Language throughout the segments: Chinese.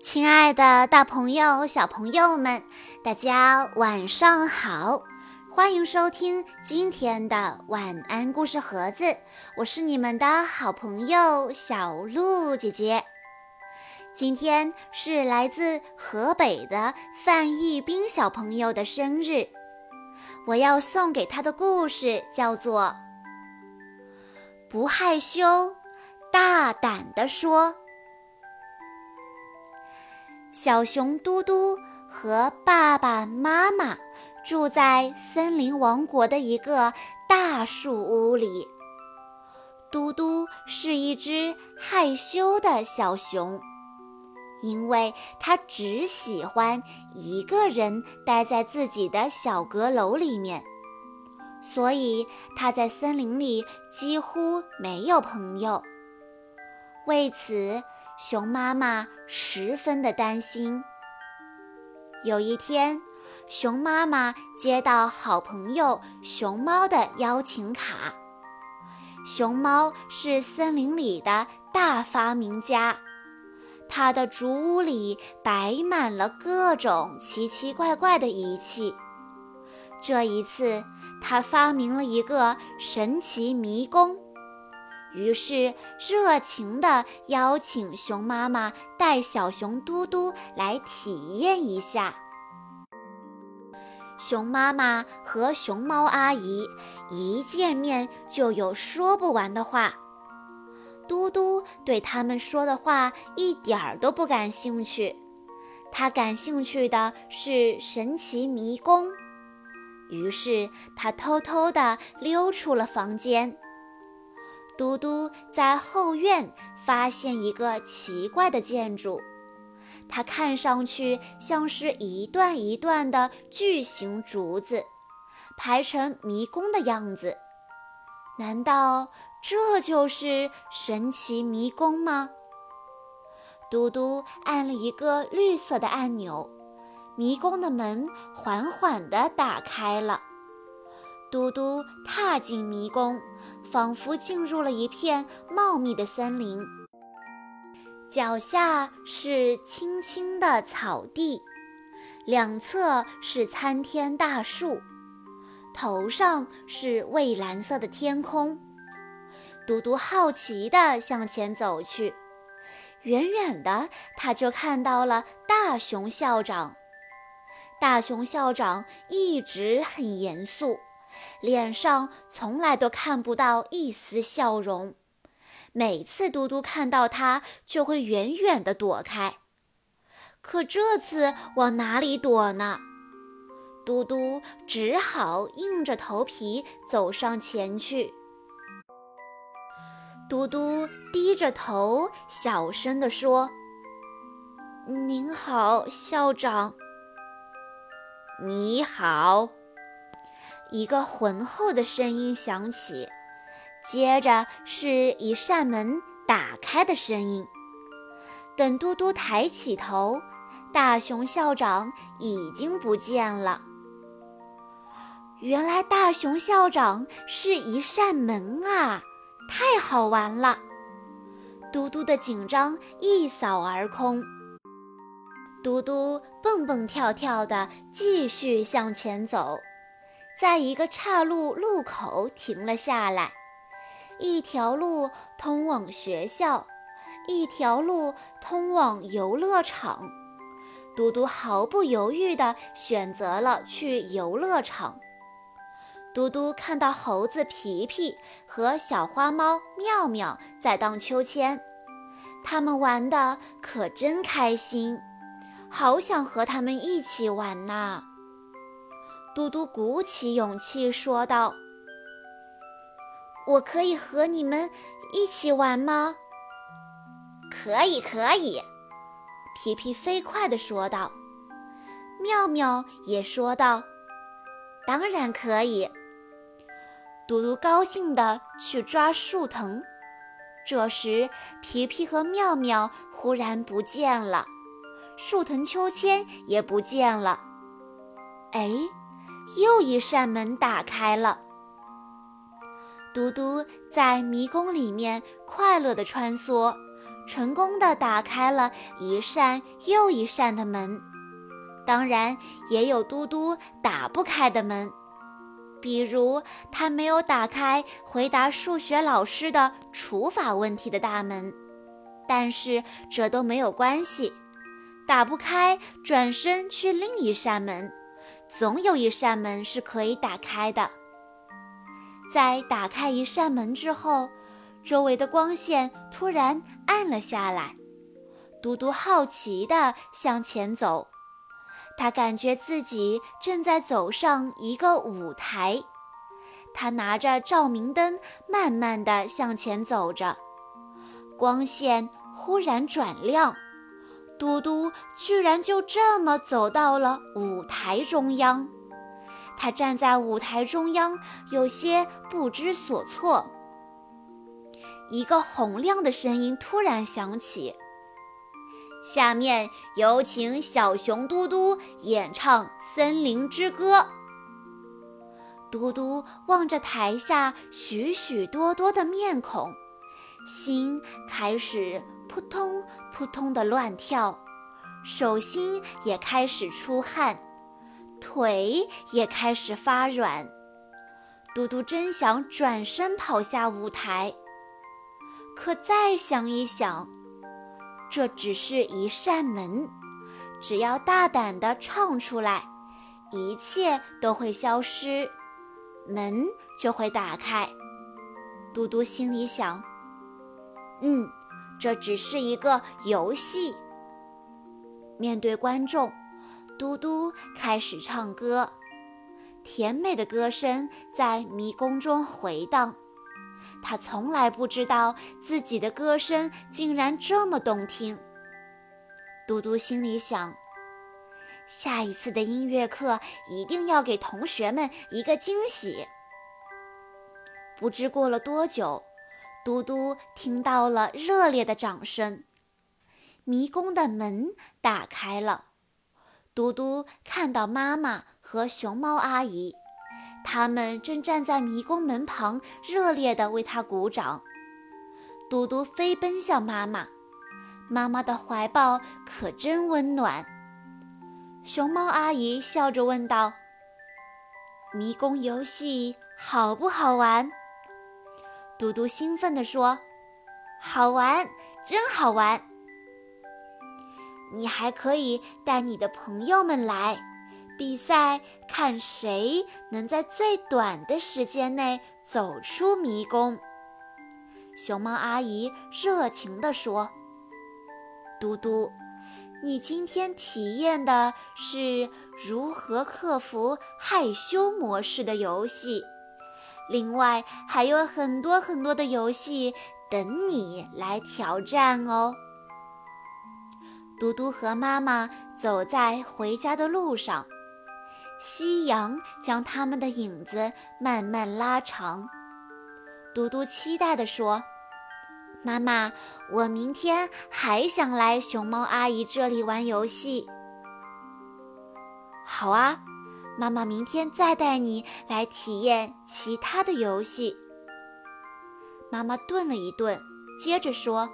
亲爱的，大朋友、小朋友们，大家晚上好！欢迎收听今天的晚安故事盒子，我是你们的好朋友小鹿姐姐。今天是来自河北的范逸斌小朋友的生日，我要送给他的故事叫做《不害羞，大胆地说》。小熊嘟嘟和爸爸妈妈住在森林王国的一个大树屋里。嘟嘟是一只害羞的小熊，因为它只喜欢一个人待在自己的小阁楼里面，所以它在森林里几乎没有朋友。为此，熊妈妈十分的担心。有一天，熊妈妈接到好朋友熊猫的邀请卡。熊猫是森林里的大发明家，它的竹屋里摆满了各种奇奇怪怪的仪器。这一次，他发明了一个神奇迷宫。于是，热情地邀请熊妈妈带小熊嘟嘟来体验一下。熊妈妈和熊猫阿姨一见面就有说不完的话。嘟嘟对他们说的话一点儿都不感兴趣，他感兴趣的是神奇迷宫。于是，他偷偷地溜出了房间。嘟嘟在后院发现一个奇怪的建筑，它看上去像是一段一段的巨型竹子，排成迷宫的样子。难道这就是神奇迷宫吗？嘟嘟按了一个绿色的按钮，迷宫的门缓缓地打开了。嘟嘟踏进迷宫，仿佛进入了一片茂密的森林。脚下是青青的草地，两侧是参天大树，头上是蔚蓝色的天空。嘟嘟好奇地向前走去，远远的他就看到了大熊校长。大熊校长一直很严肃。脸上从来都看不到一丝笑容，每次嘟嘟看到他就会远远地躲开。可这次往哪里躲呢？嘟嘟只好硬着头皮走上前去。嘟嘟低着头，小声地说：“您好，校长。”你好。一个浑厚的声音响起，接着是一扇门打开的声音。等嘟嘟抬起头，大熊校长已经不见了。原来大熊校长是一扇门啊！太好玩了！嘟嘟的紧张一扫而空。嘟嘟蹦蹦跳跳地继续向前走。在一个岔路路口停了下来，一条路通往学校，一条路通往游乐场。嘟嘟毫不犹豫地选择了去游乐场。嘟嘟看到猴子皮皮和小花猫妙妙在荡秋千，他们玩的可真开心，好想和他们一起玩呐。嘟嘟鼓起勇气说道：“我可以和你们一起玩吗？”“可以，可以。”皮皮飞快地说道。妙妙也说道：“当然可以。”嘟嘟高兴地去抓树藤，这时皮皮和妙妙忽然不见了，树藤秋千也不见了。哎！又一扇门打开了，嘟嘟在迷宫里面快乐地穿梭，成功的打开了一扇又一扇的门。当然，也有嘟嘟打不开的门，比如他没有打开回答数学老师的除法问题的大门。但是这都没有关系，打不开，转身去另一扇门，总有一扇门是可以打开的。在打开一扇门之后，周围的光线突然暗了下来。嘟嘟好奇地向前走。他感觉自己正在走上一个舞台，他拿着照明灯，慢慢地向前走着。光线忽然转亮，嘟嘟居然就这么走到了舞台中央。他站在舞台中央，有些不知所措。一个洪亮的声音突然响起。下面有请小熊嘟嘟演唱《森林之歌》。嘟嘟望着台下许许多多的面孔，心开始扑通扑通的乱跳，手心也开始出汗，腿也开始发软。嘟嘟真想转身跑下舞台，可再想一想。这只是一扇门，只要大胆地唱出来，一切都会消失，门就会打开。嘟嘟心里想：“嗯，这只是一个游戏。”面对观众，嘟嘟开始唱歌，甜美的歌声在迷宫中回荡。他从来不知道自己的歌声竟然这么动听。嘟嘟心里想：下一次的音乐课一定要给同学们一个惊喜。不知过了多久，嘟嘟听到了热烈的掌声，迷宫的门打开了。嘟嘟看到妈妈和熊猫阿姨。他们正站在迷宫门旁，热烈地为他鼓掌。嘟嘟飞奔向妈妈，妈妈的怀抱可真温暖。熊猫阿姨笑着问道：“迷宫游戏好不好玩？”嘟嘟兴奋地说：“好玩，真好玩！你还可以带你的朋友们来。”比赛，看谁能在最短的时间内走出迷宫。熊猫阿姨热情地说：“嘟嘟，你今天体验的是如何克服害羞模式的游戏，另外还有很多很多的游戏等你来挑战哦。”嘟嘟和妈妈走在回家的路上。夕阳将他们的影子慢慢拉长。嘟嘟期待地说：“妈妈，我明天还想来熊猫阿姨这里玩游戏。”“好啊，妈妈明天再带你来体验其他的游戏。”妈妈顿了一顿，接着说：“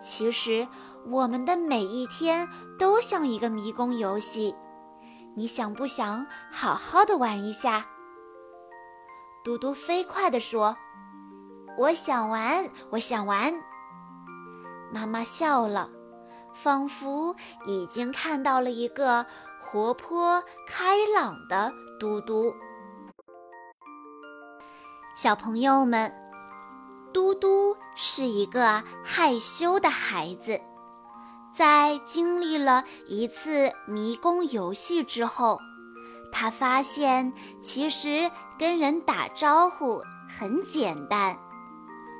其实我们的每一天都像一个迷宫游戏。”你想不想好好的玩一下？嘟嘟飞快地说：“我想玩，我想玩。”妈妈笑了，仿佛已经看到了一个活泼开朗的嘟嘟。小朋友们，嘟嘟是一个害羞的孩子。在经历了一次迷宫游戏之后，他发现其实跟人打招呼很简单。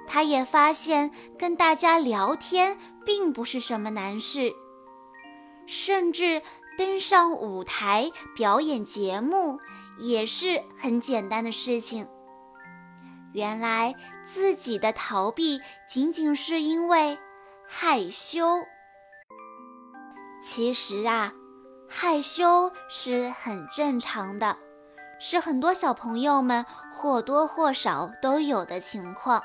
他也发现跟大家聊天并不是什么难事，甚至登上舞台表演节目也是很简单的事情。原来自己的逃避仅仅是因为害羞。其实啊，害羞是很正常的，是很多小朋友们或多或少都有的情况。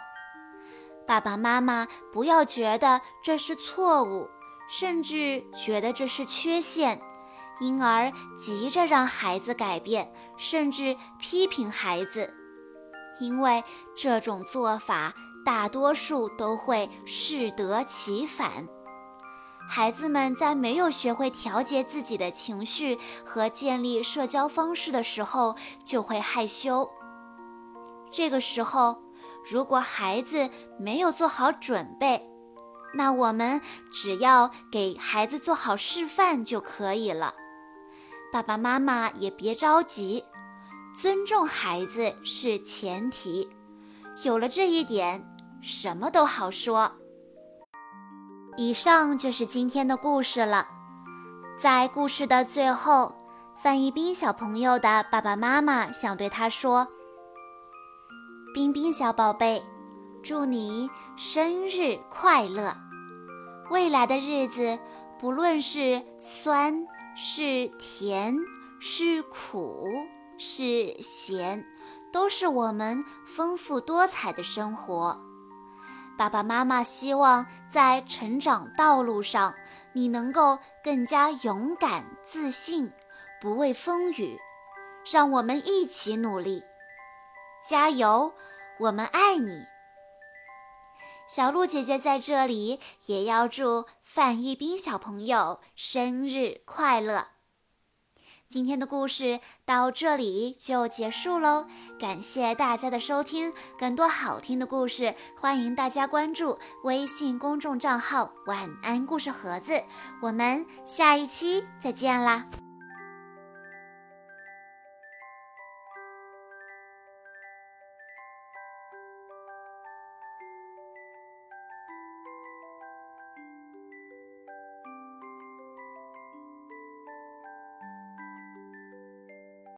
爸爸妈妈不要觉得这是错误，甚至觉得这是缺陷，因而急着让孩子改变，甚至批评孩子，因为这种做法大多数都会适得其反。孩子们在没有学会调节自己的情绪和建立社交方式的时候，就会害羞。这个时候，如果孩子没有做好准备，那我们只要给孩子做好示范就可以了。爸爸妈妈也别着急，尊重孩子是前提。有了这一点，什么都好说。以上就是今天的故事了。在故事的最后，范一斌小朋友的爸爸妈妈想对他说：“冰冰小宝贝，祝你生日快乐！未来的日子，不论是酸是甜是苦是咸，都是我们丰富多彩的生活。”爸爸妈妈希望在成长道路上，你能够更加勇敢、自信，不畏风雨。让我们一起努力，加油！我们爱你。小鹿姐姐在这里也要祝范一斌小朋友生日快乐。今天的故事到这里就结束喽，感谢大家的收听。更多好听的故事，欢迎大家关注微信公众账号“晚安故事盒子”。我们下一期再见啦！